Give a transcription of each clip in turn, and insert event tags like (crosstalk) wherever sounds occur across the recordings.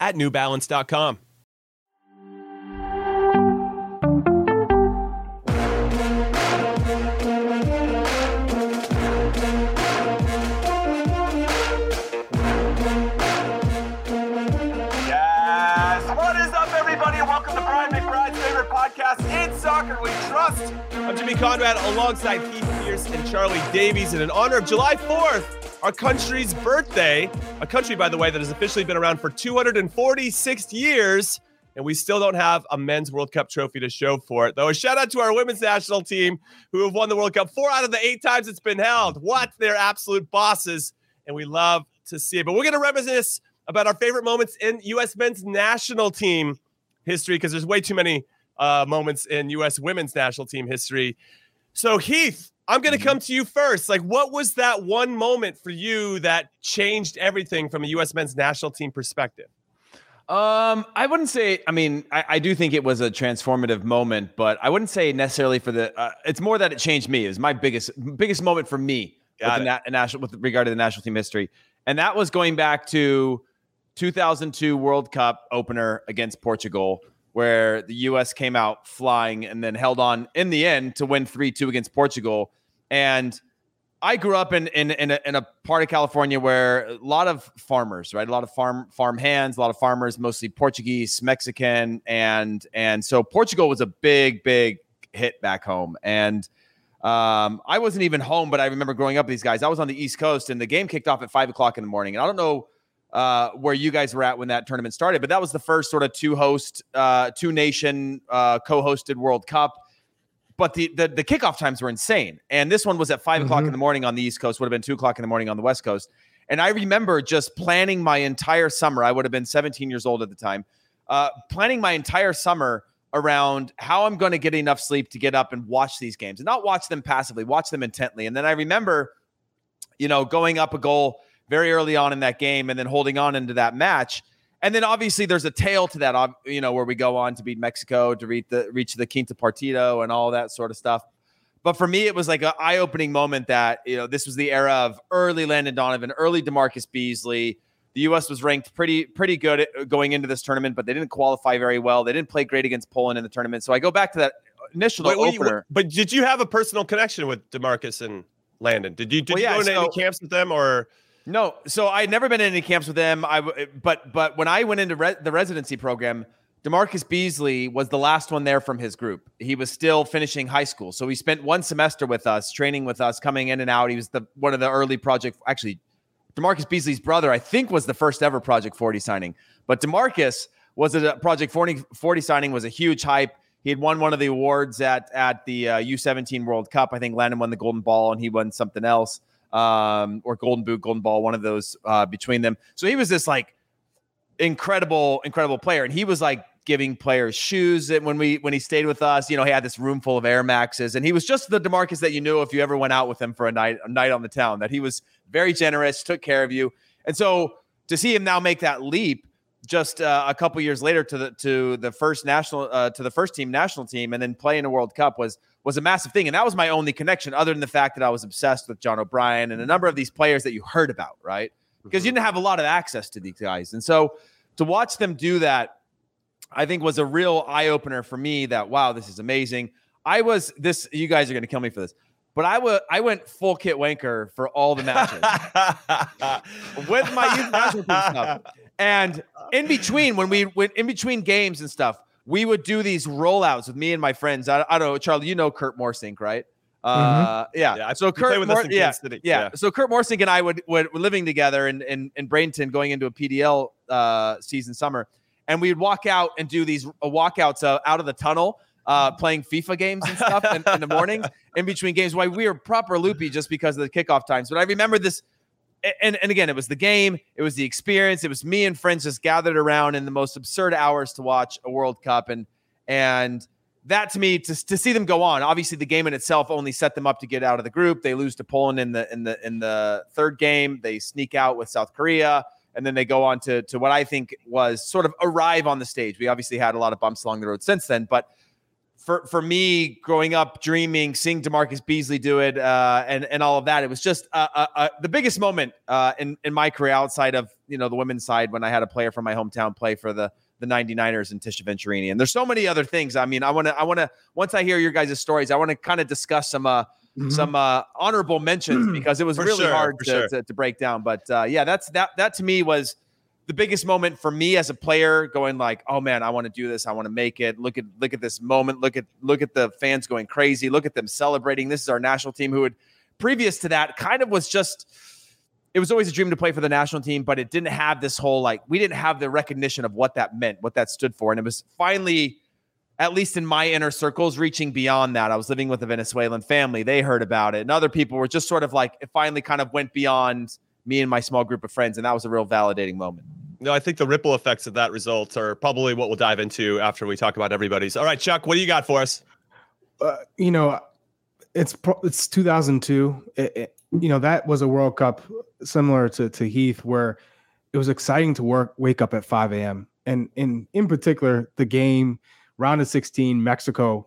at newbalance.com. Yes. What is up, everybody? Welcome to Brian McBride's favorite podcast, In Soccer We Trust. I'm Jimmy Conrad alongside Heath Pearce and Charlie Davies. And in honor of July 4th, our country's birthday, a country, by the way, that has officially been around for 246 years, and we still don't have a men's World Cup trophy to show for it. Though, a shout out to our women's national team who have won the World Cup four out of the eight times it's been held. What? They're absolute bosses, and we love to see it. But we're going to reminisce about our favorite moments in U.S. men's national team history because there's way too many uh, moments in U.S. women's national team history. So, Heath, I'm going to come to you first. Like, what was that one moment for you that changed everything from a U.S. men's national team perspective? Um, I wouldn't say. I mean, I, I, do think it was a transformative moment, but I wouldn't say necessarily for the. Uh, it's more that it changed me. It was my biggest biggest moment for me with, na- national with regard to the national team history, and that was going back to 2002 World Cup opener against Portugal, where the U.S. came out flying and then held on in the end to win 3 2 against Portugal. And I grew up in in in a, in a, part of California where a lot of farmers, right? A lot of farm farm hands, a lot of farmers, mostly Portuguese, Mexican, and and so Portugal was a big big hit back home. And um, I wasn't even home, but I remember growing up with these guys. I was on the East Coast, and the game kicked off at five o'clock in the morning. And I don't know uh, where you guys were at when that tournament started. But that was the first sort of two host, uh, two nation uh, co-hosted World Cup. But the, the, the kickoff times were insane, and this one was at 5 mm-hmm. o'clock in the morning on the East Coast. Would have been two o'clock in the morning on the West Coast. And I remember just planning my entire summer. I would have been 17 years old at the time. Uh, planning my entire summer around how I'm going to get enough sleep to get up and watch these games, and not watch them passively, watch them intently. And then I remember, you know, going up a goal very early on in that game and then holding on into that match. And then obviously there's a tail to that, you know, where we go on to beat Mexico, to reach the reach the Quinto Partido and all that sort of stuff. But for me, it was like an eye-opening moment that you know this was the era of early Landon Donovan, early DaMarcus Beasley. The U.S. was ranked pretty pretty good uh, going into this tournament, but they didn't qualify very well. They didn't play great against Poland in the tournament. So I go back to that initial wait, wait, opener. Wait, but did you have a personal connection with DaMarcus and Landon? Did you did well, you yeah, go into so, any camps with them or? No, so I had never been in any camps with them. I but but when I went into re- the residency program, DaMarcus Beasley was the last one there from his group. He was still finishing high school, so he spent one semester with us, training with us, coming in and out. He was the one of the early project. Actually, DaMarcus Beasley's brother, I think, was the first ever Project 40 signing. But DaMarcus was a Project 40, 40 signing was a huge hype. He had won one of the awards at at the uh, U17 World Cup. I think Landon won the Golden Ball, and he won something else um, or Golden Boot, Golden Ball, one of those uh, between them. So he was this like incredible, incredible player, and he was like giving players shoes. And when we when he stayed with us, you know, he had this room full of Air Maxes, and he was just the DaMarcus that you knew if you ever went out with him for a night, a night on the town. That he was very generous, took care of you, and so to see him now make that leap just uh, a couple years later to the to the first national uh, to the first team national team and then play in a World Cup was was a massive thing. And that was my only connection other than the fact that I was obsessed with John O'Brien and a number of these players that you heard about right? Because mm-hmm. you didn't have a lot of access to these guys. And so to watch them do that I think was a real eye opener for me that wow this is amazing. I was this you guys are going to kill me for this but I would I went full kit wanker for all the matches. (laughs) With my youth national team stuff. And in between, when we went in between games and stuff, we would do these rollouts with me and my friends. I, I don't know, Charlie, you know Kurt Morsink, right? Uh, mm-hmm. yeah. yeah. So Kurt, Mor- yeah, yeah, yeah, So Kurt Morsink and I would, would were living together in, in in Bradenton, going into a PDL uh, season summer, and we'd walk out and do these uh, walkouts uh, out of the tunnel, uh, playing FIFA games and stuff in, in, the mornings (laughs) in between games. Why we were proper loopy just because of the kickoff times. But I remember this and and again, it was the game, it was the experience, it was me and friends just gathered around in the most absurd hours to watch a World Cup, and and that to me to, to see them go on. Obviously, the game in itself only set them up to get out of the group. They lose to Poland in the in the in the third game. They sneak out with South Korea, and then they go on to to what I think was sort of arrive on the stage. We obviously had a lot of bumps along the road since then, but for for me growing up dreaming seeing DaMarcus Beasley do it uh, and and all of that it was just uh, uh, uh, the biggest moment uh, in in my career outside of you know the women's side when I had a player from my hometown play for the the 99ers and Tisha Venturini and there's so many other things I mean I want to I want to once I hear your guys' stories I want to kind of discuss some uh mm-hmm. some uh honorable mentions (clears throat) because it was really sure, hard to, sure. to, to, break down but uh yeah that's that that to me was the biggest moment for me as a player going like oh man i want to do this. I want to make it. Look at look at this moment. Look at look at the fans going crazy. Look at them celebrating. This is our national team. Who had previous to that kind of was just it was always a dream to play for the national team but it didn't have this whole like we didn't have the recognition of what that meant what that stood for. And it was finally at least in my inner circles reaching beyond that. I was living with a venezuelan family. They heard about it. And other people were just sort of like it finally kind of went beyond me and my small group of friends. And that was a real validating moment no, I think the ripple effects of that result are probably what we'll dive into after we talk about everybody's. All right, Chuck, what do you got for us? Uh, you know, it's it's 2002. It, it, you know that was a World Cup similar to to Heath, where it was exciting to work wake up at 5 a.m. and in in particular the game round of 16 Mexico.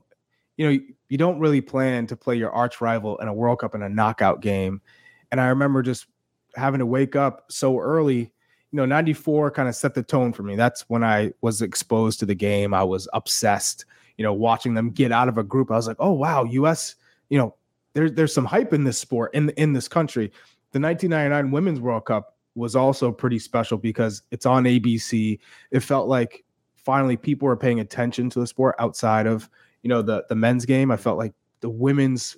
You know, you, you don't really plan to play your arch rival in a World Cup in a knockout game, and I remember just having to wake up so early you know, 94 kind of set the tone for me. That's when I was exposed to the game. I was obsessed, you know, watching them get out of a group. I was like, oh wow, US, you know, there's there's some hype in this sport in in this country. The 1999 Women's World Cup was also pretty special because it's on ABC. It felt like finally people were paying attention to the sport outside of, you know, the the men's game. I felt like the women's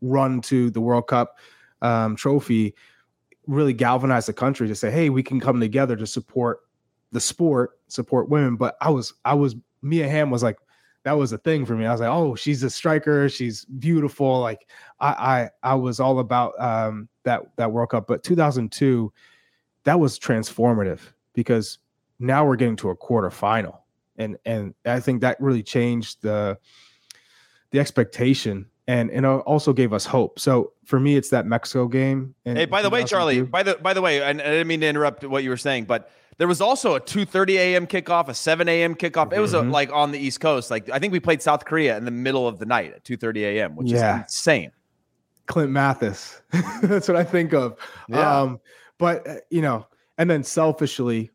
run to the World Cup um, trophy really galvanize the country to say, hey, we can come together to support the sport, support women. But I was, I was, Mia Hamm was like, that was a thing for me. I was like, oh, she's a striker, she's beautiful. Like I, I, I was all about um, that that World Cup. But 2002, that was transformative because now we're getting to a quarterfinal, and and I think that really changed the the expectation and and also gave us hope. So for me, it's that Mexico game. hey, by the way, Charlie, by the by the way, and I didn't mean to interrupt what you were saying, but there was also a 2:30 a.m. kickoff, a 7 a.m. kickoff. It was a, mm-hmm. like on the East Coast. Like I think we played South Korea in the middle of the night at 2:30 a.m., which yeah. is insane. Clint Mathis, (laughs) that's what I think of. Yeah. Um, but uh, you know, and then selfishly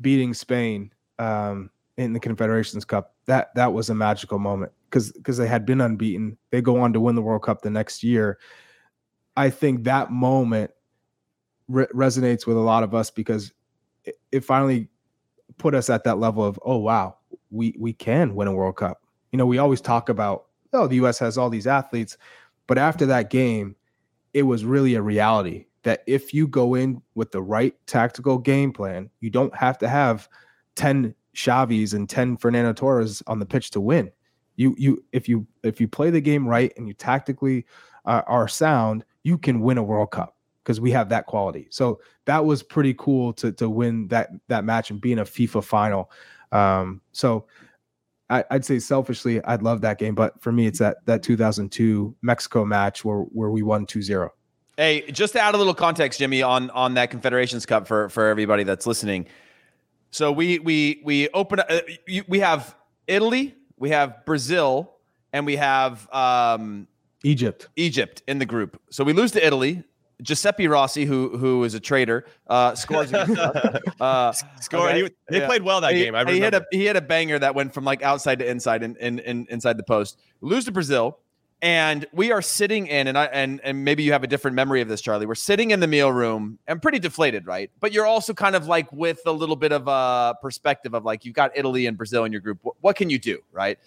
beating Spain um, in the Confederations Cup, that that was a magical moment because because they had been unbeaten. They go on to win the World Cup the next year. I think that moment re- resonates with a lot of us because it, it, finally put us at that level of oh wow, we we can win a World Cup. You know, we always talk about oh the U.S. has all these athletes, but after that game, it was really a reality that if you go in with the right tactical game plan, you don't have to have 10 Xavi's and 10 Fernando Torres on the pitch to win. You you if you if you play the game right and you tactically uh, are sound, you can win a World Cup because we have that quality. So that was pretty cool to to win that that match and be in a FIFA final. Um, so I, would say selfishly, I'd love that game, but for me, it's that that 2002 Mexico match where where we won 2-0. Hey, just to add a little context, Jimmy, on on that Confederations Cup for for everybody that's listening. So we we we open uh, we have Italy, we have Brazil, and we have um, Egypt. Egypt in the group. So we lose to Italy. Giuseppe Rossi, who who is a traitor, uh, scores. (laughs) uh, Score. Okay. He, he yeah. played well that he, game. I he had a he hit a banger that went from like outside to inside and in, in, in, inside the post. We lose to Brazil. And we are sitting in and I and and maybe you have a different memory of this Charlie. We're sitting in the meal room and pretty deflated, right? But you're also kind of like with a little bit of a perspective of like you've got Italy and Brazil in your group. What, what can you do, right?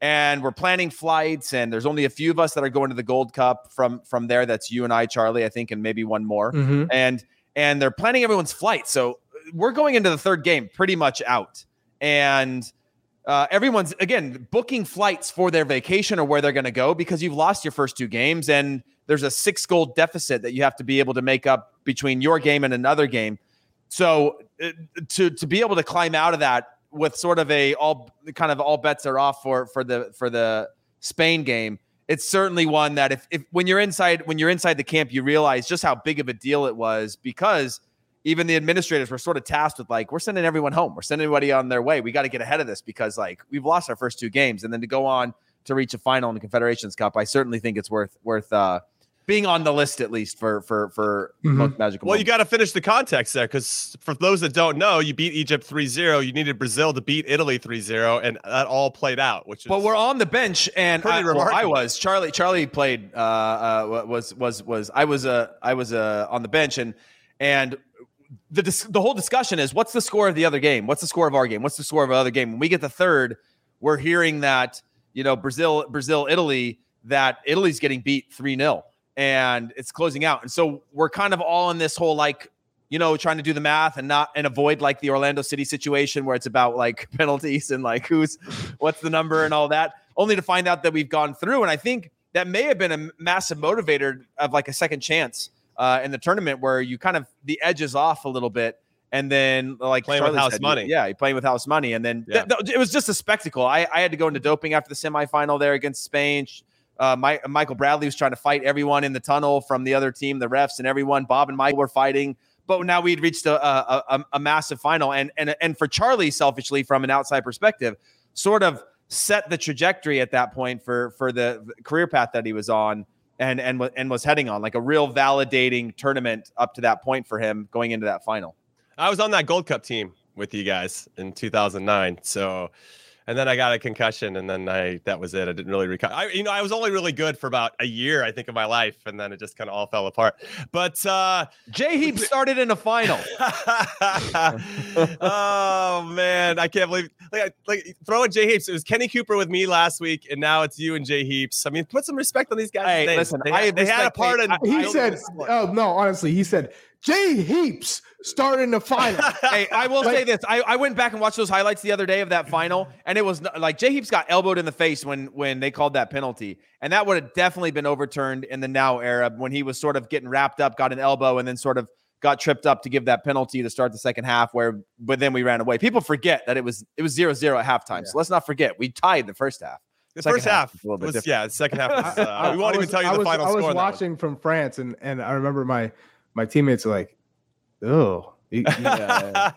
And we're planning flights and there's only a few of us that are going to the Gold Cup from from there that's you and I Charlie, I think and maybe one more. Mm-hmm. And and they're planning everyone's flight. So we're going into the third game pretty much out. And uh, everyone's again booking flights for their vacation or where they're going to go because you've lost your first two games and there's a six goal deficit that you have to be able to make up between your game and another game. So uh, to to be able to climb out of that with sort of a all kind of all bets are off for for the for the Spain game, it's certainly one that if, if when you're inside when you're inside the camp, you realize just how big of a deal it was because even the administrators were sort of tasked with like, we're sending everyone home. We're sending everybody on their way. We got to get ahead of this because like we've lost our first two games, and then to go on to reach a final in the Confederations Cup, I certainly think it's worth worth uh, being on the list at least for for for mm-hmm. most magical. Well, moments. you got to finish the context there because for those that don't know, you beat Egypt 3-0. You needed Brazil to beat Italy 3-0, and that all played out. Which, but we're on the bench, and I, well, I, was Charlie. Charlie played. Uh, uh, was was was I was uh, I was uh, on the bench, and and the the whole discussion is what's the score of the other game? What's the score of our game? What's the score of the other game? When we get the third, we're hearing that you know Brazil, Brazil, Italy, that Italy's getting beat three 0 and it's closing out, and so we're kind of all in this whole like you know trying to do the math and not and avoid like the Orlando City situation where it's about like (laughs) penalties and like who's what's the number and all that, only to find out that we've gone through, and I think that may have been a massive motivator of like a second chance uh, in the tournament where you kind of the edge is off a little bit. And then, like playing Charlie with house said, money, yeah, you're playing with house money, and then yeah. th- th- it was just a spectacle. I, I had to go into doping after the semifinal there against Spain. Uh, my, Michael Bradley was trying to fight everyone in the tunnel from the other team, the refs and everyone. Bob and Michael were fighting, but now we'd reached a, a, a, a massive final. And and and for Charlie, selfishly from an outside perspective, sort of set the trajectory at that point for for the career path that he was on and and and was heading on like a real validating tournament up to that point for him going into that final. I was on that Gold Cup team with you guys in 2009, so and then I got a concussion, and then I that was it. I didn't really recover. I, you know, I was only really good for about a year, I think, of my life, and then it just kind of all fell apart. But uh Jay Heap started in a final. (laughs) oh man, I can't believe like like throw in Jay Heaps. It was Kenny Cooper with me last week, and now it's you and Jay Heaps. I mean, put some respect on these guys. Hey, listen, they, I they had a part in. He said, "Oh no, honestly, he said Jay Heaps." starting the final. (laughs) hey, I will like, say this: I, I went back and watched those highlights the other day of that final, and it was like Jay Heaps got elbowed in the face when when they called that penalty, and that would have definitely been overturned in the now era when he was sort of getting wrapped up, got an elbow, and then sort of got tripped up to give that penalty to start the second half where but then we ran away. People forget that it was it was 0-0 at halftime. Yeah. So let's not forget we tied the first half. The second first half, half was, was yeah, the second half was, uh, we won't was, even tell you I the final score. I was watching from France and and I remember my my teammates are like, "Oh, (laughs) yeah.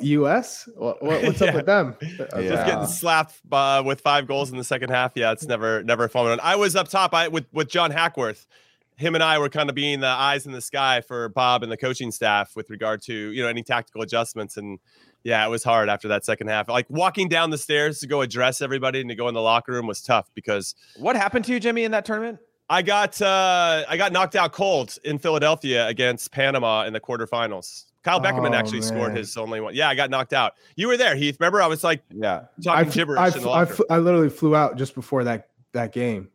U.S. (laughs) What, what's up with them? Yeah. Just getting slapped uh, with five goals in the second half. Yeah, it's never never fun. I was up top. I with with John Hackworth. Him and I were kind of being the eyes in the sky for Bob and the coaching staff with regard to you know any tactical adjustments. And yeah, it was hard after that second half. Like walking down the stairs to go address everybody and to go in the locker room was tough because what happened to you, Jimmy, in that tournament? I got uh, I got knocked out cold in Philadelphia against Panama in the quarterfinals. Kyle Beckerman oh, actually man. scored his only one. Yeah, I got knocked out. You were there, Heath. Remember, I was like, yeah, talking I, gibberish. I, I, I, literally flew out just before that that game.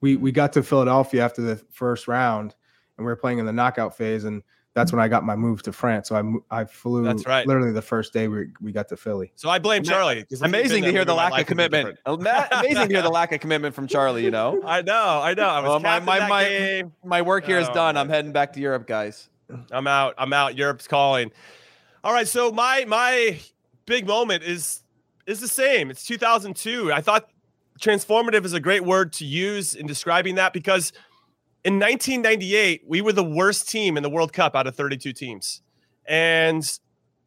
We we got to Philadelphia after the first round, and we were playing in the knockout phase, and that's when I got my move to France. So I I flew. That's right. Literally the first day we, we got to Philly. So I blame Charlie. Amazing to hear the lack of commitment. Oh, (laughs) amazing to hear the lack of commitment from Charlie. You know. I know. I know. I was well, my my my, my work here is oh, done. I'm heading back to Europe, guys. I'm out. I'm out. Europe's calling. All right. So my my big moment is is the same. It's 2002. I thought transformative is a great word to use in describing that because in 1998, we were the worst team in the World Cup out of 32 teams. And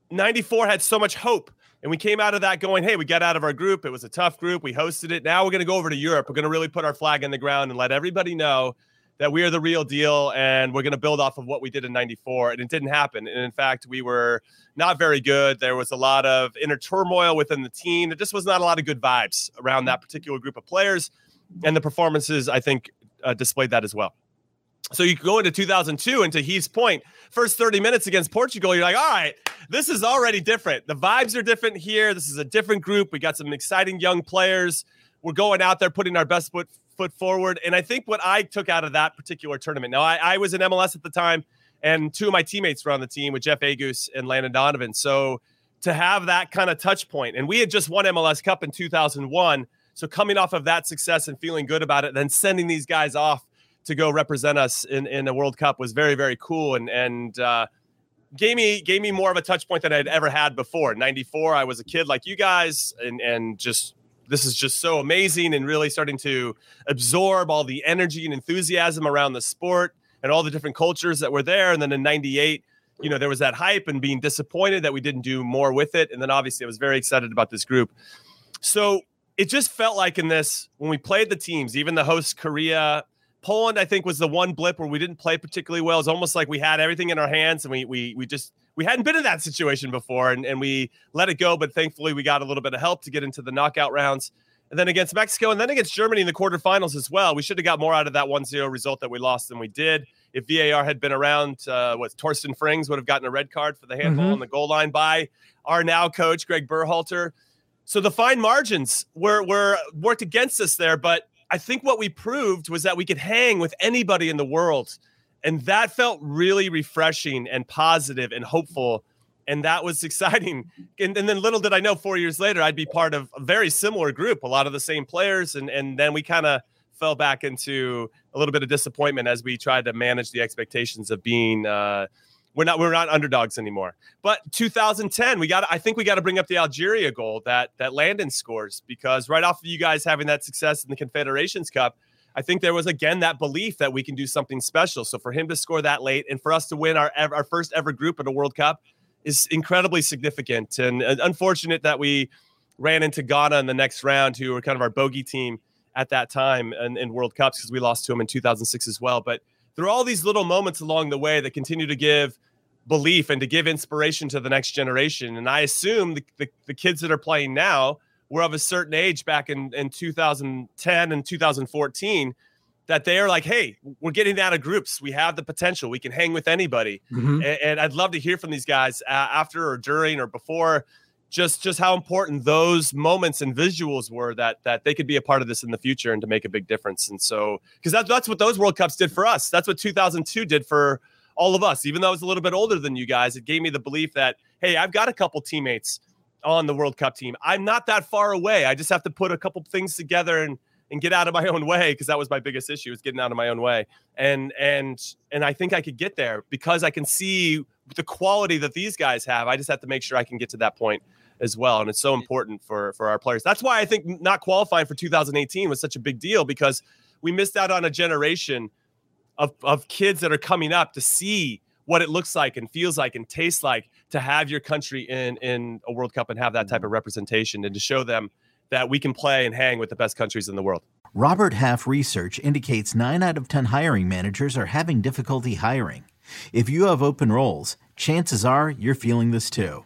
94 had so much hope. And we came out of that going, hey, we got out of our group. It was a tough group. We hosted it. Now we're going to go over to Europe. We're going to really put our flag in the ground and let everybody know that we are the real deal and we're going to build off of what we did in 94. And it didn't happen. And in fact, we were not very good. There was a lot of inner turmoil within the team. There just was not a lot of good vibes around that particular group of players. and the performances I think uh, displayed that as well. So you go into 2002 and to Heath's point, first 30 minutes against Portugal, you're like, all right, this is already different. The vibes are different here. This is a different group. We got some exciting young players. We're going out there putting our best foot foot forward. And I think what I took out of that particular tournament. Now I, I was in MLS at the time, and two of my teammates were on the team with Jeff Agoos and Landon Donovan. So to have that kind of touch point, and we had just won MLS Cup in 2001. So coming off of that success and feeling good about it, then sending these guys off to go represent us in, in a World Cup was very, very cool. And, and, uh, gave me gave me more of a touch point than I'd ever had before. 94, I was a kid like you guys and and just this is just so amazing and really starting to absorb all the energy and enthusiasm around the sport and all the different cultures that were there. And then in 98, you know, there was that hype and being disappointed that we didn't do more with it. And then obviously I was very excited about this group. So it just felt like in this, when we played the teams, even the host Korea, Poland, I think was the one blip where we didn't play particularly well. It's almost like we had everything in our hands and we we we just we hadn't been in that situation before and, and we let it go. But thankfully we got a little bit of help to get into the knockout rounds. And then against Mexico and then against Germany in the quarterfinals as well. We should have got more out of that 1-0 result that we lost than we did. If VAR had been around, uh, what Torsten Frings would have gotten a red card for the handball mm-hmm. on the goal line by our now coach Greg Berhalter. So the fine margins were were worked against us there, but I think what we proved was that we could hang with anybody in the world. And that felt really refreshing and positive and hopeful. And that was (laughs) exciting. And, and, then little did I know four years later, I'd be part of a very similar group, a lot of the same players. And, and then we kind of fell back into a little bit of disappointment as we tried to manage the expectations of being uh, we're not we're not underdogs anymore. But 2010, we got I think we got to bring up the Algeria goal that that Landon scores because right off of you guys having that success in the Confederations Cup, I think there was again that belief that we can do something special. So for him to score that late and for us to win our our first ever group at a World Cup is incredibly significant and unfortunate that we ran into Ghana in the next round, who were kind of our bogey team at that time in, in World Cups because we lost to them in 2006 as well. But there are all these little moments along the way that continue to give belief and to give inspiration to the next generation. And I assume the, the, the, kids that are playing now were of a certain age back in, in 2010 and 2014 that they are like, hey, we're getting out of groups. We have the potential. We can hang with anybody. Mm-hmm. And, and, I'd love to hear from these guys uh, after or during or before just just how important those moments and visuals were that that they could be a part of this in the future and to make a big difference. And so because that's that's what those World Cups did for us. That's what 2002 did for all of us. Even though I was a little bit older than you guys, it gave me the belief that hey, I've got a couple teammates on the World Cup team. I'm not that far away. I just have to put a couple things together and and get out of my (laughs) own way because that was my biggest issue was getting out of my own way. And and and I think I could get there because I can see the quality that these guys have. I just have to make sure I can get to that point as well. And it's so important for for our players. That's why I think not qualifying for 2018 was such a big deal because we missed out on a generation of of kids that are coming up to see what it looks like and feels like and tastes like to have your country in in a World Cup and have that type mm-hmm. of representation and to show them that we can play and hang with the best countries in the world. Robert Half research indicates 9 out of 10 hiring managers are having difficulty hiring. If you have open roles, chances are you're feeling this too.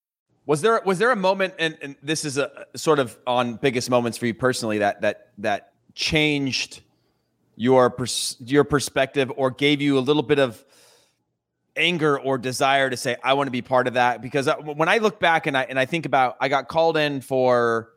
Was there was there a moment, and, and this is a sort of on biggest moments for you personally that that that changed your pers- your perspective or gave you a little bit of anger or desire to say I want to be part of that? Because uh, when I look back and I and I think about I got called in for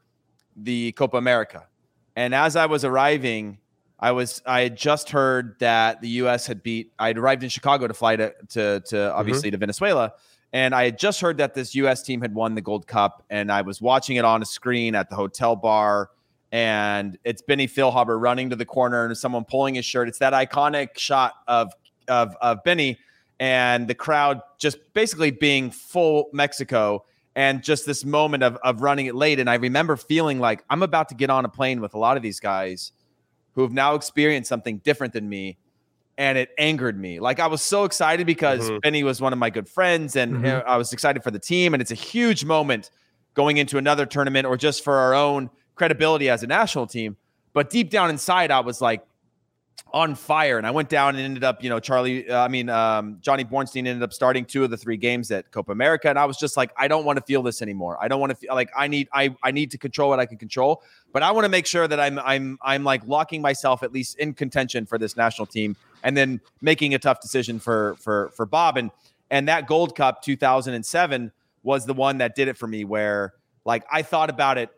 the Copa America, and as I was arriving. I was I had just heard that the U.S. had beat. I had arrived in Chicago to fly to to, to obviously mm-hmm. to Venezuela, And I had just heard that this US team had won the Gold Cup, and I was watching it on a screen at the hotel bar. And it's Benny Feilhaber running to the corner and someone pulling his shirt. It's that iconic shot of of of Benny and the crowd just basically being full Mexico and just this moment of, of running it late. And I remember feeling like I'm about to get on a plane with a lot of these guys who have now experienced something different than me. And it angered me. Like I was so excited because mm-hmm. Benny was one of my good friends and mm-hmm. I was excited for the team. And it's a huge moment going into another tournament or just for our own credibility as a national team. But deep down inside, I was like, on fire. And I went down and ended up, you know, Charlie, uh, I mean, um, Johnny Bornstein ended up starting two of the three games at Copa America. And I was just like, I don't want to feel this anymore. I don't want to feel like I need, I, I need to control what I can control, but I want to make sure that I'm, I'm, I'm like locking myself at least in contention for this national team and then making a tough decision for, for, for Bob. And, and that Gold Cup 2007 was the one that did it for me where like I thought about it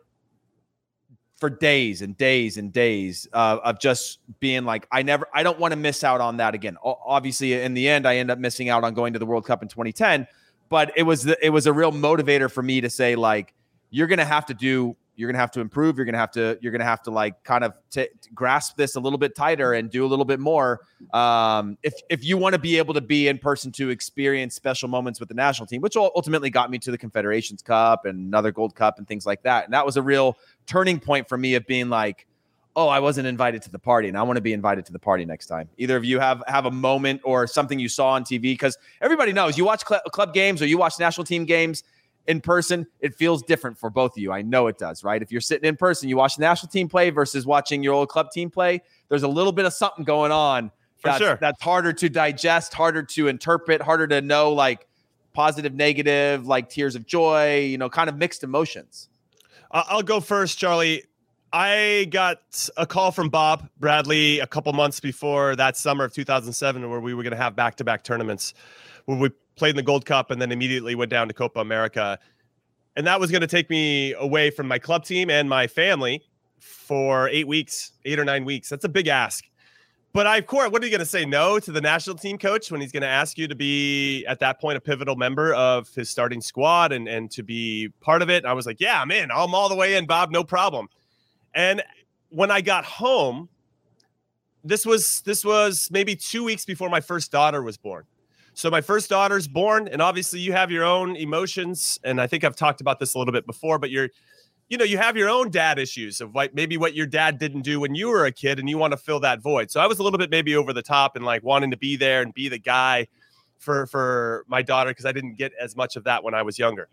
for days and days and days uh, of just being like, I never, I don't want to miss out on that again. O- obviously, in the end, I end up missing out on going to the World Cup in 2010, but it was the, it was a real motivator for me to say like, you're gonna have to do, you're gonna have to improve, you're gonna have to, you're gonna have to like kind of t- grasp this a little bit tighter and do a little bit more. Um, if if you want to be able to be in person to experience special moments with the national team, which ultimately got me to the Confederations Cup and another Gold Cup and things like that, and that was a real turning point for me of being like, oh, I wasn't invited to the party, and I want to be invited to the party next time. Either of you have have a moment or something you saw on TV because everybody knows you watch cl- club games or you watch national team games in person, it feels different for both of you. I know it does, right? If you're sitting in person, you watch the national team play versus watching your old club team play. There's a little bit of something going on. For that's, sure. That's harder to digest, harder to interpret, harder to know like positive, negative, like tears of joy, you know, kind of mixed emotions. I'll go first, Charlie. I got a call from Bob Bradley a couple months before that summer of 2007, where we were going to have back to back tournaments we played in the Gold Cup and then immediately went down to Copa America. And that was going to take me away from my club team and my family for eight weeks, eight or nine weeks. That's a big ask. But I, of course, what are you going to say no to the national team coach when he's going to ask you to be at that point a pivotal member of his starting squad and and to be part of it? And I was like, yeah, I'm in. I'm all the way in, Bob. No problem. And when I got home, this was this was maybe two weeks before my first daughter was born. So my first daughter's born, and obviously you have your own emotions. And I think I've talked about this a little bit before, but you're you know, you have your own dad issues of like maybe what your dad didn't do when you were a kid and you want to fill that void. So I was a little bit maybe over the top and like wanting to be there and be the guy for for my daughter because I didn't get as much of that when I was younger.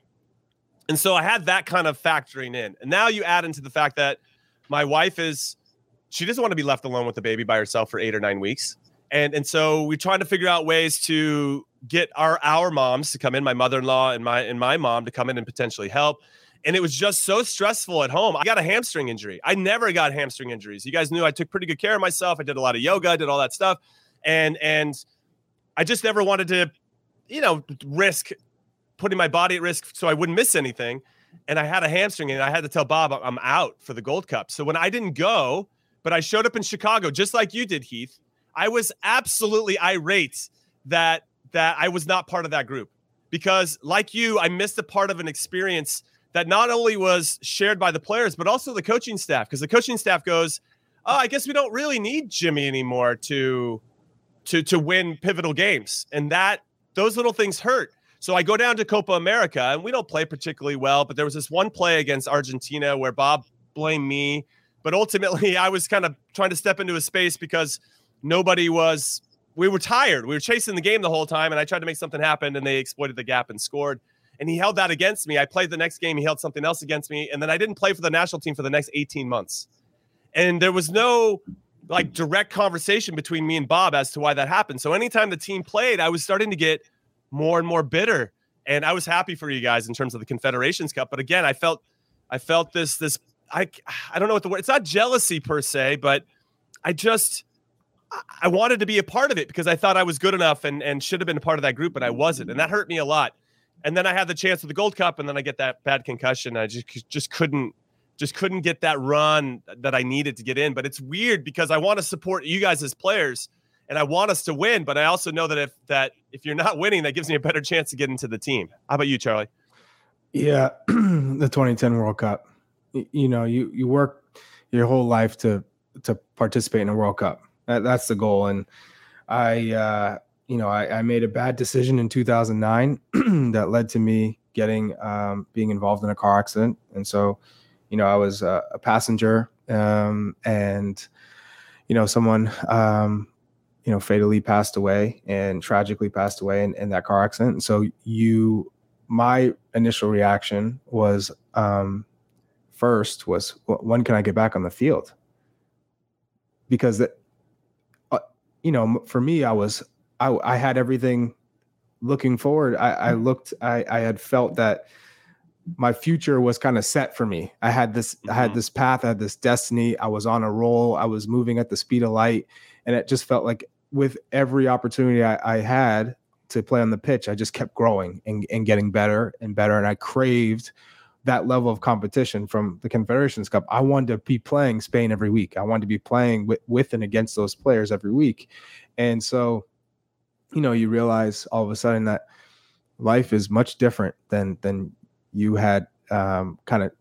And so I had that kind of factoring in. And now you add into the fact that my wife is she doesn't want to be left alone with the baby by herself for 8 or 9 weeks. And and so we're trying to figure out ways to get our our moms to come in, my mother-in-law and my and my mom to come in and potentially help and it was just so stressful at home. I got a hamstring injury. I never got hamstring injuries. You guys knew I took pretty good care of myself. I did a lot of yoga, I did all that stuff, and and I just never wanted to, you know, risk putting my body at risk so I wouldn't miss anything. And I had a hamstring, and I had to tell Bob I'm out for the Gold Cup. So when I didn't go, but I showed up in Chicago just like you did, Heath. I was absolutely irate that that I was not part of that group because, like you, I missed a part of an experience that not only was shared by the players, but also the coaching staff. Because the coaching staff goes, "Oh, I guess we don't really need Jimmy anymore to to to win pivotal games," and that those little things hurt. So I go down to Copa America, and we don't play particularly well. But there was this one play against Argentina where Bob blamed me, but ultimately (laughs) I was kind of trying to step into a space because nobody was. We were tired. We were chasing the game the whole time, and I tried to make something happen, and they exploited the gap and scored and he held that against me. I played the next game, he held something else against me, and then I didn't play for the national team for the next 18 months. And there was no like direct conversation between me and Bob as to why that happened. So anytime the team played, I was starting to get more and more bitter. And I was happy for you guys in terms of the Confederations Cup, but again, I felt I felt this this I I don't know what the word. It's not jealousy per se, but I just I wanted to be a part of it because I thought I was good enough and and should have been a part of that group, but I wasn't, and that hurt me a lot and then I had the chance with the Gold Cup, and then I get that bad concussion. I just just couldn't just couldn't get that run that I needed to get in. But it's weird because I want to support you guys as players, and I want us to win, but I also know that if that if you're not winning, that gives me a better chance to get into the team. How about you, Charlie? Yeah, (clears throat) the 2010 World Cup. You know, you you work your whole life to to participate in a World Cup. That, that's the goal. And I, uh, you know, I, I made a bad decision in 2009 (clears throat) that led to me getting um, being involved in a car accident. And so, you know, I was a, a passenger, um, and you know, someone um, you know, fatally passed away and tragically passed away in, in that car accident. And so you, my initial reaction was, um, first was when can I get back on the field? Because that, uh, you know, for me, I was, I, I had everything looking forward. I, I looked, I, I had felt that my future was kind of set for me. I had this, mm-hmm. I had mm-hmm. this path, I had this destiny. I was on a roll. I was moving at the speed of light. And it just felt like with every opportunity I, I, had to play on the pitch, I just kept growing and, and getting better and better. And I craved that level of competition from the Confederations Cup. I wanted to be playing Spain every week. I wanted to be playing with, with and against those players every week. And so, you know, you realize all of a sudden that life is much different than than you had um, kind of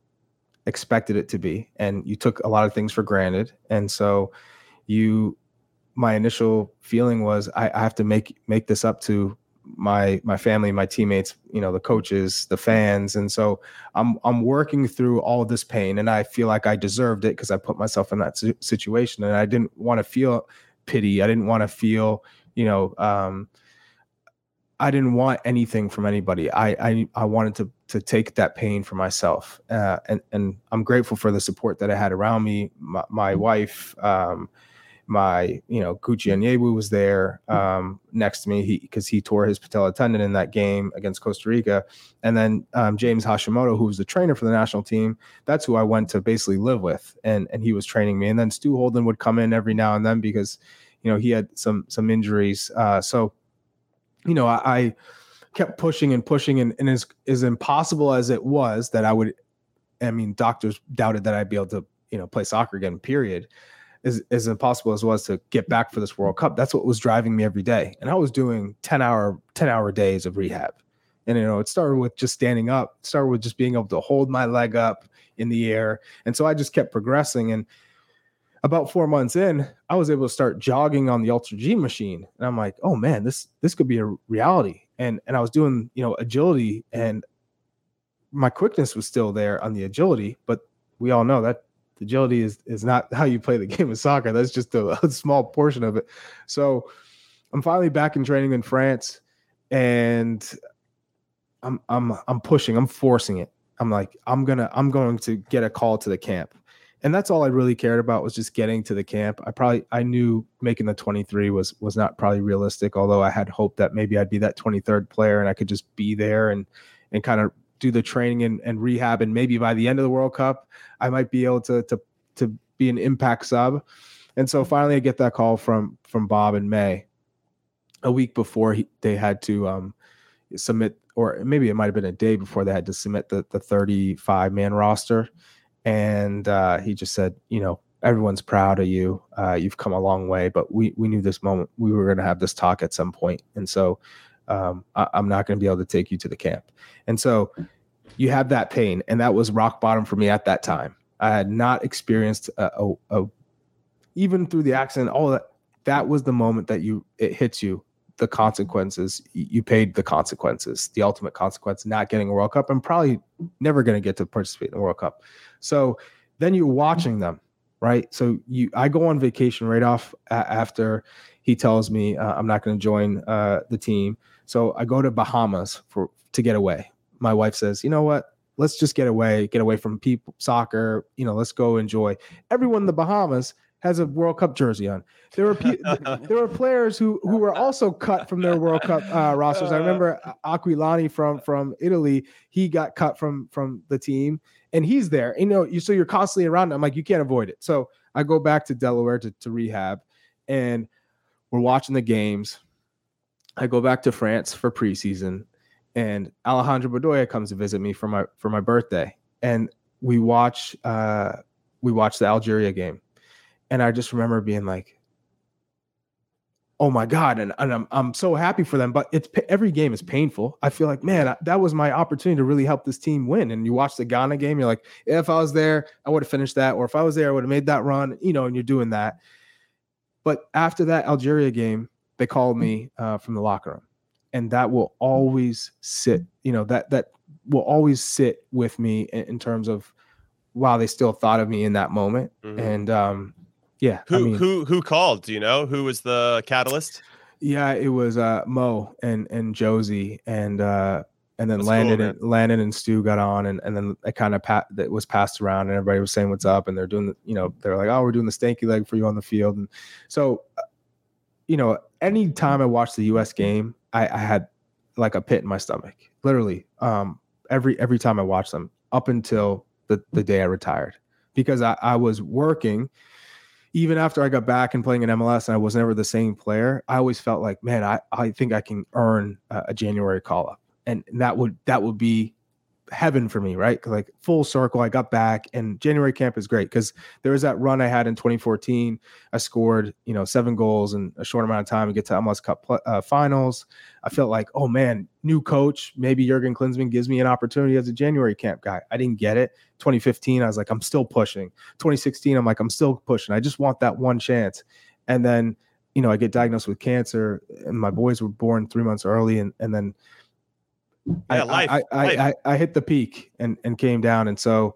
expected it to be, and you took a lot of things for granted. And so, you my initial feeling was I, I, have to make make this up to my my family, my teammates, you know, the coaches, the fans, and so I'm I'm working through all this pain, and I feel like I deserved it because I put myself in that situation, and I didn't want to feel pity. I didn't want to feel, you know, um, I didn't want anything from anybody. I I, I wanted to to take that pain for myself, uh, and and I'm grateful for the support that I had around me, my, my wife. Um, my you know Gucci Onyewu was there um, next to me. Because he, he, tore his patella tendon in that game against Costa Rica, and then um, James Hashimoto, who was the trainer for the national team, that's who I went to basically live with, and and he was training me, and then Stu Holden would come in every now and then because you know he had some some injuries, uh, so you know I, I kept pushing and pushing, and, and as as impossible as it was that I would, I mean doctors doubted that I'd be able to you know play soccer again, period as, as impossible as it was to get back for this World Cup, that's what was driving me every day. And I was doing 10 hour, 10 hour days of rehab. And, you know, it started with just standing up, started with just being able to hold my leg up in the air. And so I just kept progressing. And about four months in, I was able to start jogging on the AlterG machine. And I'm like, oh man, this, this could be a reality. And, and I was doing, you know, agility and my quickness was still there on the agility, but we all know that agility is is not how you play the (laughs) game of soccer. That's just a, a small portion of it. So I'm finally back in training in France, and I'm I'm I'm pushing. I'm forcing it. I'm like I'm gonna I'm going to get a call to the camp, and that's all I really cared about was just getting to the camp. I probably I knew making the 23 was was not probably realistic, although I had hoped that maybe I'd be that 23rd player and I could just be there and and kind of do the training and, and rehab, and maybe by the end of the World Cup, I might be able to to to be an impact sub. And so finally, I get that call from from Bob in May, a week before he, they had to um, submit, or maybe it might have been a day before they had to submit the the 35 man roster. And uh, he just said, you know, everyone's proud of you. Uh, you've come a long way, but we we knew this moment we were going to have this talk at some point, and so um, I, am not going to be able to take you to the camp. And so you have that pain, and that was rock bottom for me at that time. I had not experienced a, a, a even through the accident, all that. That was the moment that you it hits you. The consequences you paid the consequences, the ultimate consequence, not getting a World Cup, and probably never going to get to participate in the World Cup. So then you're watching them, right? So you, I go on vacation right off after he tells me uh, I'm not going to join uh, the team. So I go to Bahamas for to get away. My wife says, "You know what? Let's just get away, get away from people soccer. You know, let's go enjoy." Everyone in the Bahamas has a World Cup jersey on. There were (laughs) there were players who who were also cut from their World Cup uh, (laughs) rosters. I remember Aquilani from from Italy. He got cut from from the team, and he's there. You know, you so you're constantly around. I'm like, you can't avoid it. So I go back to Delaware to, to rehab, and we're watching the games. I go back to France for preseason, and Alejandro Bedoya comes to visit me for my for my birthday, and we watch uh, we watch the Algeria game, and I just remember being like, oh my god. And, and I'm, I'm so happy for them but it's every game is painful. I feel like man that was my opportunity to really help this team win. And you watch the ghana game you're like if i was there i would have finished that or if i was there i would have made that run you know and you're doing that. But after that algeria game they called me uh, from the locker room and that will always sit you know that that will always sit with me in, in terms of wow they still thought of me in that moment mm-hmm. and um yeah. Who I mean, who who called? Do you know who was the catalyst? Yeah, it was uh Mo and and Jozy and uh and then That's Landon cool, and Landon and Stu got on and, and then it kind of pat that was passed around and everybody was saying what's up and they're doing the, you know they're like oh we're doing the stanky leg for you on the field and so uh, you know anytime I watched the U.S. game I, I had like a pit in my stomach literally um every every time I watched them up until the the day I retired because I, I was working even after I got back and playing in MLS and I was never the same player, I always felt like, man, I, I think I can earn a, a January call up. And that would that would be heaven for me, right? Like full circle. I got back, and January camp is great because there was that run I had in 2014. I scored, you know, seven goals in a short amount of time and get to MLS Cup uh, finals. I felt like, oh man, new coach. Maybe Jurgen Klinsmann gives me an opportunity as a January camp guy. I didn't get it. 2015, I was like, I'm still pushing. 2016, I'm like, I'm still pushing. I just want that one chance. And then, you know, I get diagnosed with cancer, and my boys were born three months early, and and then yeah, I, life, I, I, life. I, I, hit the peak and, and came down. And so,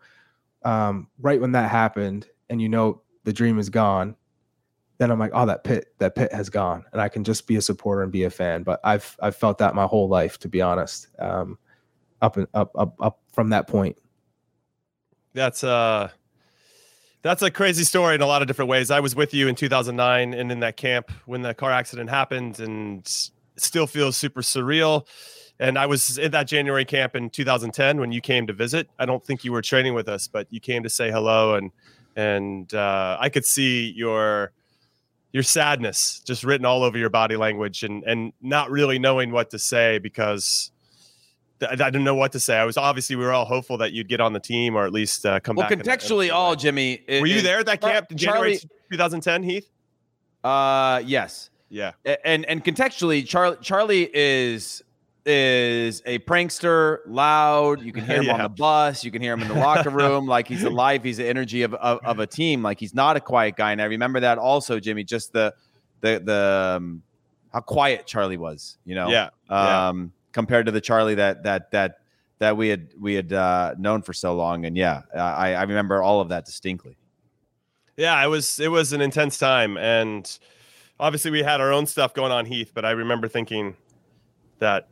um, right when that happened, and you know the dream is gone, then I'm like, oh, that pit, that pit has gone, and I can just be a supporter and be a fan. But I've I've felt that my whole life, to be honest. Um, up and up up up from that point. That's uh that's a crazy story in a lot of different ways. I was with you in 2009 and in that camp when the car accident happened, and still feels super surreal. And I was in that January camp in 2010 when you came to visit. I don't think you were training with us, but you came to say hello, and and uh, I could see your your sadness just written all over your body language, and and not really knowing what to say because I didn't know what to say. I was obviously we were all hopeful that you'd get on the team or at least uh, come well, back. Well, contextually, all Jimmy. It, were you there at that camp, in January 2010, Heath? Uh, yes. Yeah. And and contextually, Charlie Charlie is is a prankster, loud. You can hear him yeah. on the (laughs) bus. You can hear him in the locker (laughs) room. like he's alive. He's the energy of, of, of, a team. Like he's not a quiet guy. And I remember that also, Jimmy. Just the the the um, how quiet Charlie was. You know. Yeah. Um, yeah. Compared to the Charlie that that that that we had we had uh, known for so long. And yeah, I, I remember all of that distinctly. Yeah, it was it was an intense time, and obviously we had our own stuff going on, Heath. But I remember thinking that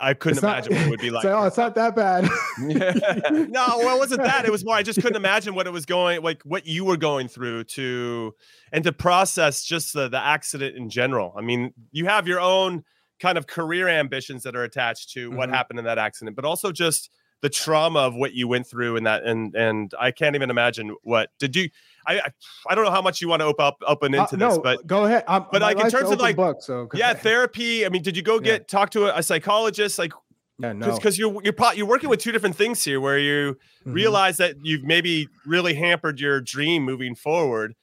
I couldn't it's imagine not, what it would be (laughs) like. Oh, it's not that bad. (laughs) (laughs) no, well, it wasn't that. It was more. I just couldn't imagine what it was going like, what you were going through to, and to process just the the accident in general. I mean, you have your own kind of career ambitions that are attached to mm-hmm. what happened in that accident, but also just the trauma of what you went through and that and and I can't even imagine what did you I I don't know how much you want to open up open uh, into uh, no, this, but go ahead. I'm, but like in terms of like book, so yeah, therapy. I mean, did you go get yeah. talk to a, a, psychologist? Like, yeah, no, because you're you're you're working with two different things here, where you mm-hmm. realize that you've maybe really hampered your dream moving forward,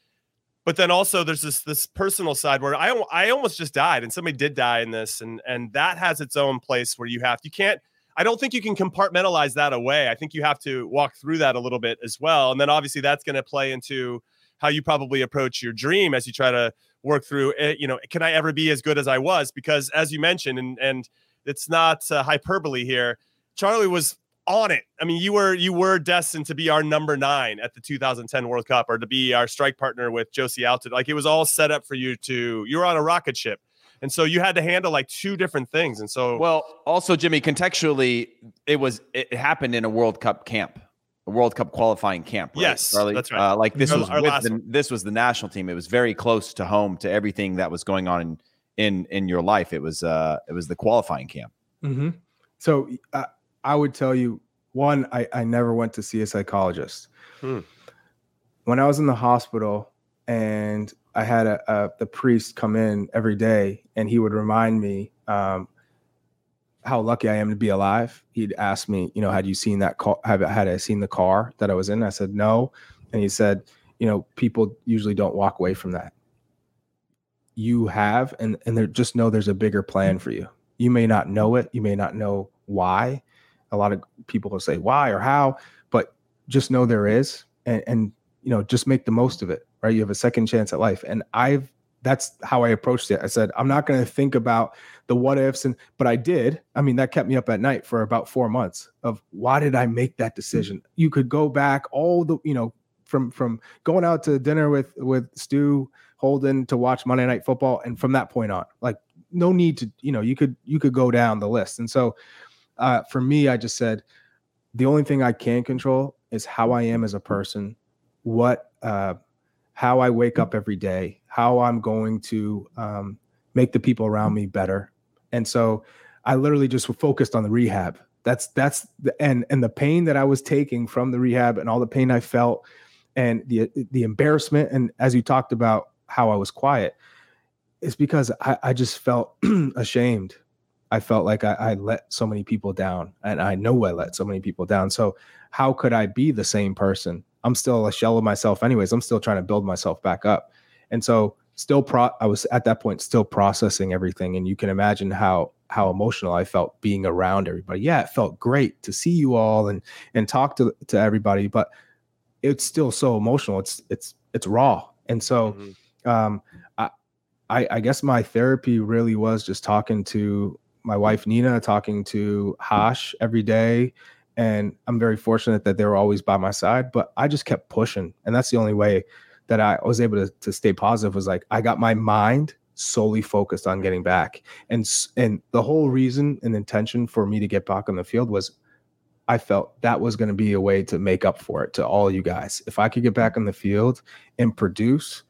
but then also there's this this personal side where I I almost just died, and somebody did die in this, and and that has its own place where you have you can't I don't think you can compartmentalize that away. I think you have to walk through that a little bit as well. And then obviously that's going to play into how you probably approach your dream as you try to work through it. Eh, you know, can I ever be as good as I was? Because as you mentioned, and, and it's not uh, hyperbole here, Charlie was on it. I mean, you were you were destined to be our number nine at the 2010 World Cup or to be our strike partner with Jozy Altidore. Like it was all set up for you to you were on a rocket ship. And so you had to handle like two different things. And so, well, also Jimmy, contextually, it was it happened in a World Cup camp, a World Cup qualifying camp. Right, yes, Charlie? that's right. Uh, like this was with the, this was the national team. It was very close to home to everything that was going on in in in your life. It was uh it was the qualifying camp. Mm-hmm. So uh, I would tell you one, I I never went to see a psychologist. Hmm. When I was in the hospital and I had a, a, the priest come in every day, and he would remind me um, how lucky I am to be alive. He'd ask me, you know, had you seen that car? Have had I seen the car that I was in? I said no, and he said, you know, people usually don't walk away from that. you have and and there just know there's a bigger plan for you. You may not know it, you may not know why. A lot of people will say why or how, but just know there is and, and you know, just make the most of it, right? You have a second chance at life. And I've that's how I approached it. I said, I'm not going to think about the what ifs and but I did. I mean, that kept me up at night for about 4 months of why did I make that decision? You could go back all the, you know, from from going out to dinner with with Stu Holden to watch Monday Night Football, and from that point on, like no need to, you know, you could you could go down the list. And so, uh, for me, I just said the only thing I can control is how I am as a person, what, uh, how I wake up every day, how I'm going to um, make the people around me better. And so, I literally just focused on the rehab. That's that's the and and the pain that I was taking from the rehab and all the pain I felt and the the embarrassment and as you talked about how I was quiet is because I, I just felt (clears throat) ashamed. I felt like I, I let so many people down, and I know I let so many people down. So how could I be the same person? I'm still a shell of myself, anyways. I'm still trying to build myself back up, and so still pro. I was at that point still processing everything, and you can imagine how how emotional I felt being around everybody. Yeah, it felt great to see you all and and talk to to everybody, but it's still so emotional. It's it's it's raw, and so mm-hmm. um, I, I I guess my therapy really was just talking to my wife Nina, talking to Hash every day, and I'm very fortunate that they were always by my side. But I just kept pushing, and that's the only way that I was able to to stay positive. Was like I got my mind solely focused on getting back, and and the whole reason and intention for me to get back on the field was I felt that was going to be a way to make up for it to all you guys. If I could get back on the field and produce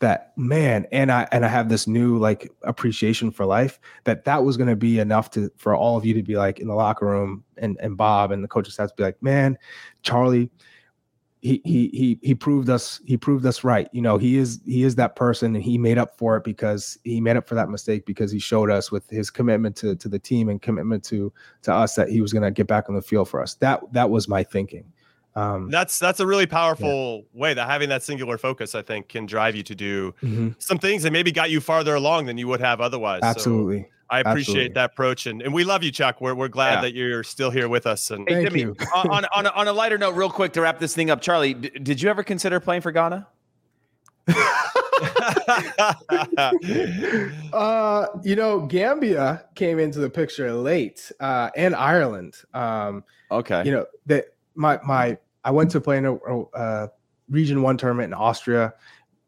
that man and I and I have this new like appreciation for life that that was going to be enough to for all of you to be like in the locker room and and Bob and the coaches have to be like, "Man, Charlie, he he he he proved us he proved us right. You know, he is he is that person and he made up for it because he made up for that mistake because he showed us with his commitment to to the team and commitment to to us that he was going to get back on the field for us. That that was my thinking. Um, that's that's a really powerful yeah. way that having that singular focus, I think, can drive you to do mm-hmm. some things that maybe got you farther along than you would have otherwise. Absolutely. So I appreciate Absolutely. that approach, and, and we love you, Chuck. We're, we're glad yeah. that you're still here with us. And hey, Jimmy, on, on, a, on a lighter note, real quick to wrap this thing up, Charlie, d- did you ever consider playing for Ghana? (laughs) (laughs) uh, you know, Gambia came into the picture late, uh, and Ireland. Um, okay, you know that my my I went to play in a, uh, Region One tournament in Austria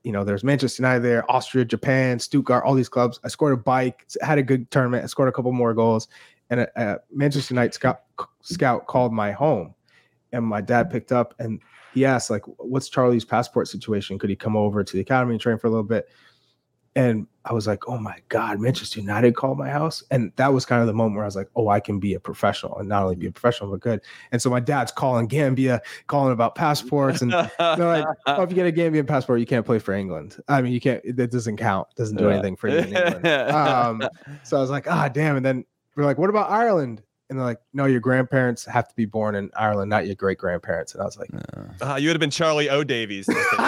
you know, there's Manchester United there, Austria, Japan, Stuttgart, all these clubs. I scored a bike, had a good tournament. I scored a couple more goals, and a, a Manchester United scout, scout called my home, and my dad picked up and he asked like, "What's Charlie's passport situation? Could he come over to the academy and train for a little bit?" And I was like, oh my God, Manchester United called my house. And that was kind of the moment where I was like, oh, I can be a professional and not only be a professional, but good. And so my dad's calling Gambia, calling about passports. And (laughs) they're like, oh, if you get a Gambian passport, you can't play for England. I mean, you can't, that doesn't count, doesn't do anything for you in England. (laughs) Um, so I was like, ah, damn. And then we're like, what about Ireland? And they're like, "No, your grandparents have to be born in Ireland, not your great grandparents." And I was like, uh, "You would have been Charlie O'Davies." (laughs) (laughs)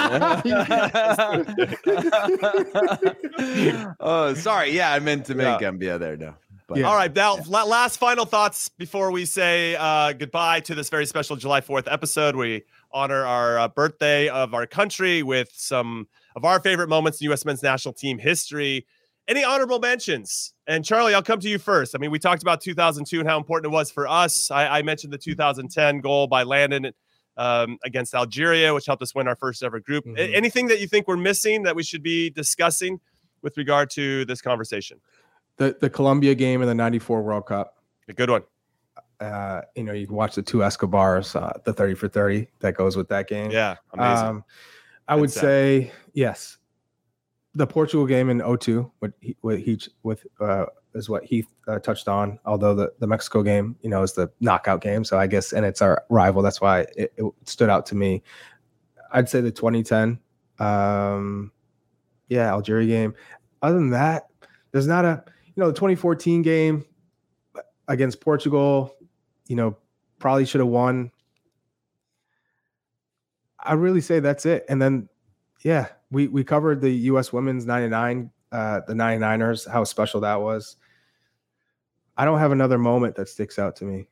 oh, sorry. Yeah, I meant to make yeah. Gambia there. No. But, yeah. All right, now yeah. last final thoughts before we say uh, goodbye to this very special July Fourth episode. We honor our uh, birthday of our country with some of our favorite moments in U.S. men's national team history. Any honorable mentions? And Charlie, I'll come to you first. I mean, we talked about 2002 and how important it was for us. I, I mentioned the 2010 goal by Landon um, against Algeria, which helped us win our first ever group. Mm-hmm. Anything that you think we're missing that we should be discussing with regard to this conversation? The the Colombia game in the '94 World Cup. A good one. Uh, you know, you can watch the two Escobars, uh, the 30 for 30 that goes with that game. Yeah, amazing. Um, I would say yes the Portugal game in 02, what he, what he with uh, is what he uh, touched on. Although the, the Mexico game, you know, is the knockout game, so I guess and it's our rival. That's why it, it stood out to me. I'd say the 2010, um, yeah, Algeria game. Other than that, there's not a you know the 2014 game against Portugal. You know, probably should have won. I really say that's it. And then, yeah, we we covered the U.S. Women's '99 uh, the 99ers, how special that was. I don't have another moment that sticks out to me.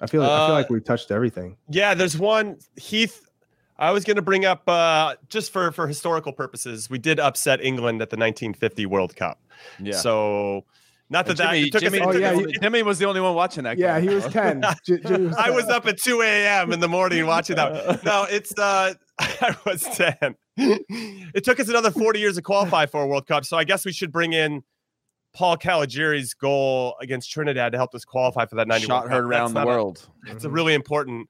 I feel like, I feel Uh, like we touched everything. Yeah, there's one Heath. I was going to bring up uh, just for for historical purposes. We did upset England at the 1950 World Cup. Yeah. So, not that And that Jimmy, took Jimmy, us. Oh, yeah, us- you- Jimmy was the only one watching that. Yeah, game. he was (laughs) 10. J- Jimmy I was up at 2 a.m. in the morning watching that. (laughs) No, it's uh, (laughs) I was 10. It took us another 40 years to qualify for a World Cup. So I guess we should bring in Paul Caligiuri's goal against Trinidad to help us qualify for that 90 shot heard around the not a- world. it's a really important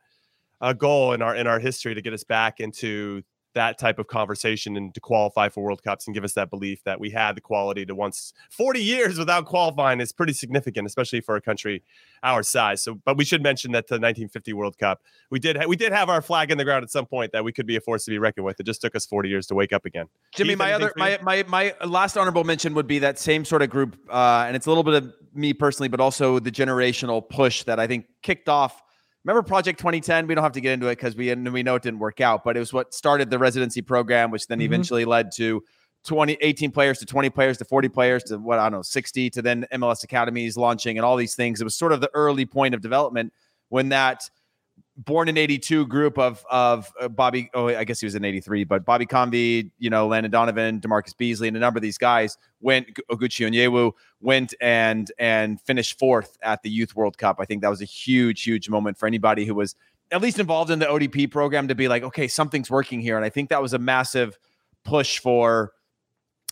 uh, goal in our in our history to get us back into that type of conversation and to qualify for World Cups and give us that belief that we had the quality to once 40 years without qualifying is pretty significant, especially for a country our size. So, but we should mention that the 1950 World Cup, we did ha- we did have our flag in the ground at some point that we could be a force to be reckoned with. It just took us 40 years to wake up again. Jimmy, Keith, my other my, my my last honorable mention would be that same sort of group, uh, and it's a little bit of me personally, but also the generational push that I think kicked off. Remember Project 2010? We don't have to get into it because we we know it didn't work out, but it was what started the residency program, which then Mhm. eventually led to 20, 18 players to 20 players to 40 players to what I don't know, 60 to then MLS academies launching and all these things. It was sort of the early point of development when that born in 82 group of of uh, Bobby oh I guess he was in 83 but Bobby Convey you know Landon Donovan DaMarcus Beasley and a number of these guys went Oguchi Onyewu went and and finished fourth at the Youth World Cup. I think that was a huge huge moment for anybody who was at least involved in the ODP program to be like okay something's working here. And I think that was a massive push for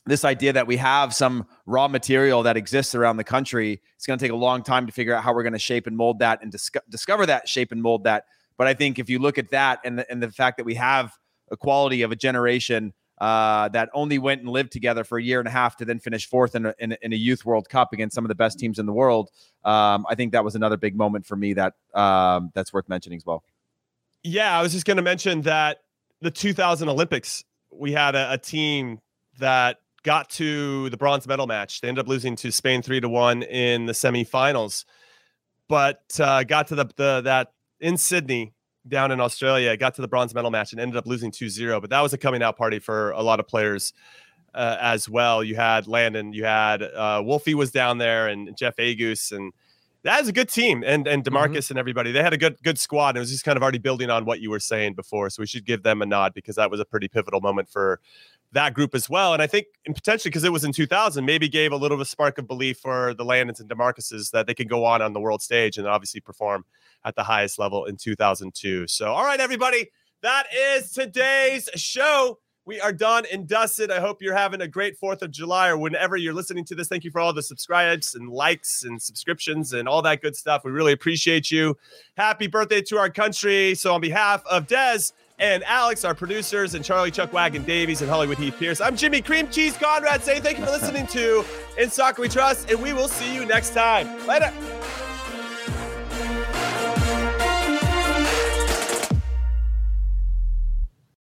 this idea that we have some raw material that exists around the country. It's going to take a long time to figure out how we're going to shape and mold that and disco- discover that, shape and mold that. But I think if you look at that and the, and the fact that we have a quality of a generation uh, that only went and lived together for a year and a half to then finish fourth in a, in a, in a youth World Cup against some of the best teams in the world, um, I think that was another big moment for me that um, that's worth mentioning as well. Yeah, I was just going to mention that the 2000 Olympics, we had a, a team that got to the bronze medal match. They ended up losing to Spain three to one in the semifinals, but uh, got to the, the that in Sydney down in Australia, got to the bronze medal match and ended up losing 2-0. But that was a coming out party for a lot of players uh, as well. You had Landon, you had uh, Wolfie was down there, and Jeff Agoos, and that was a good team. And and mm-hmm. DaMarcus and everybody, they had a good good squad. And it was just kind of already building on what you were saying before. So we should give them a nod because that was a pretty pivotal moment for that group as well. And I think and potentially because it was in 2000, maybe gave a little bit of a spark of belief for the Landons and DaMarcuses that they could go on on the world stage and obviously perform at the highest level in 2002. So, all right, everybody, that is today's show. We are done and dusted. I hope you're having a great 4th of July or whenever you're listening to this. Thank you for all the subscribes and likes and subscriptions and all that good stuff. We really appreciate you. Happy birthday to our country. So, on behalf of Dez and Alex, our producers, and Charlie Chuck Wagon Davies and Hollywood Heath Pearce, I'm Jimmy Cream Cheese Conrad saying thank you for listening to In Soccer We Trust, and we will see you next time. Later.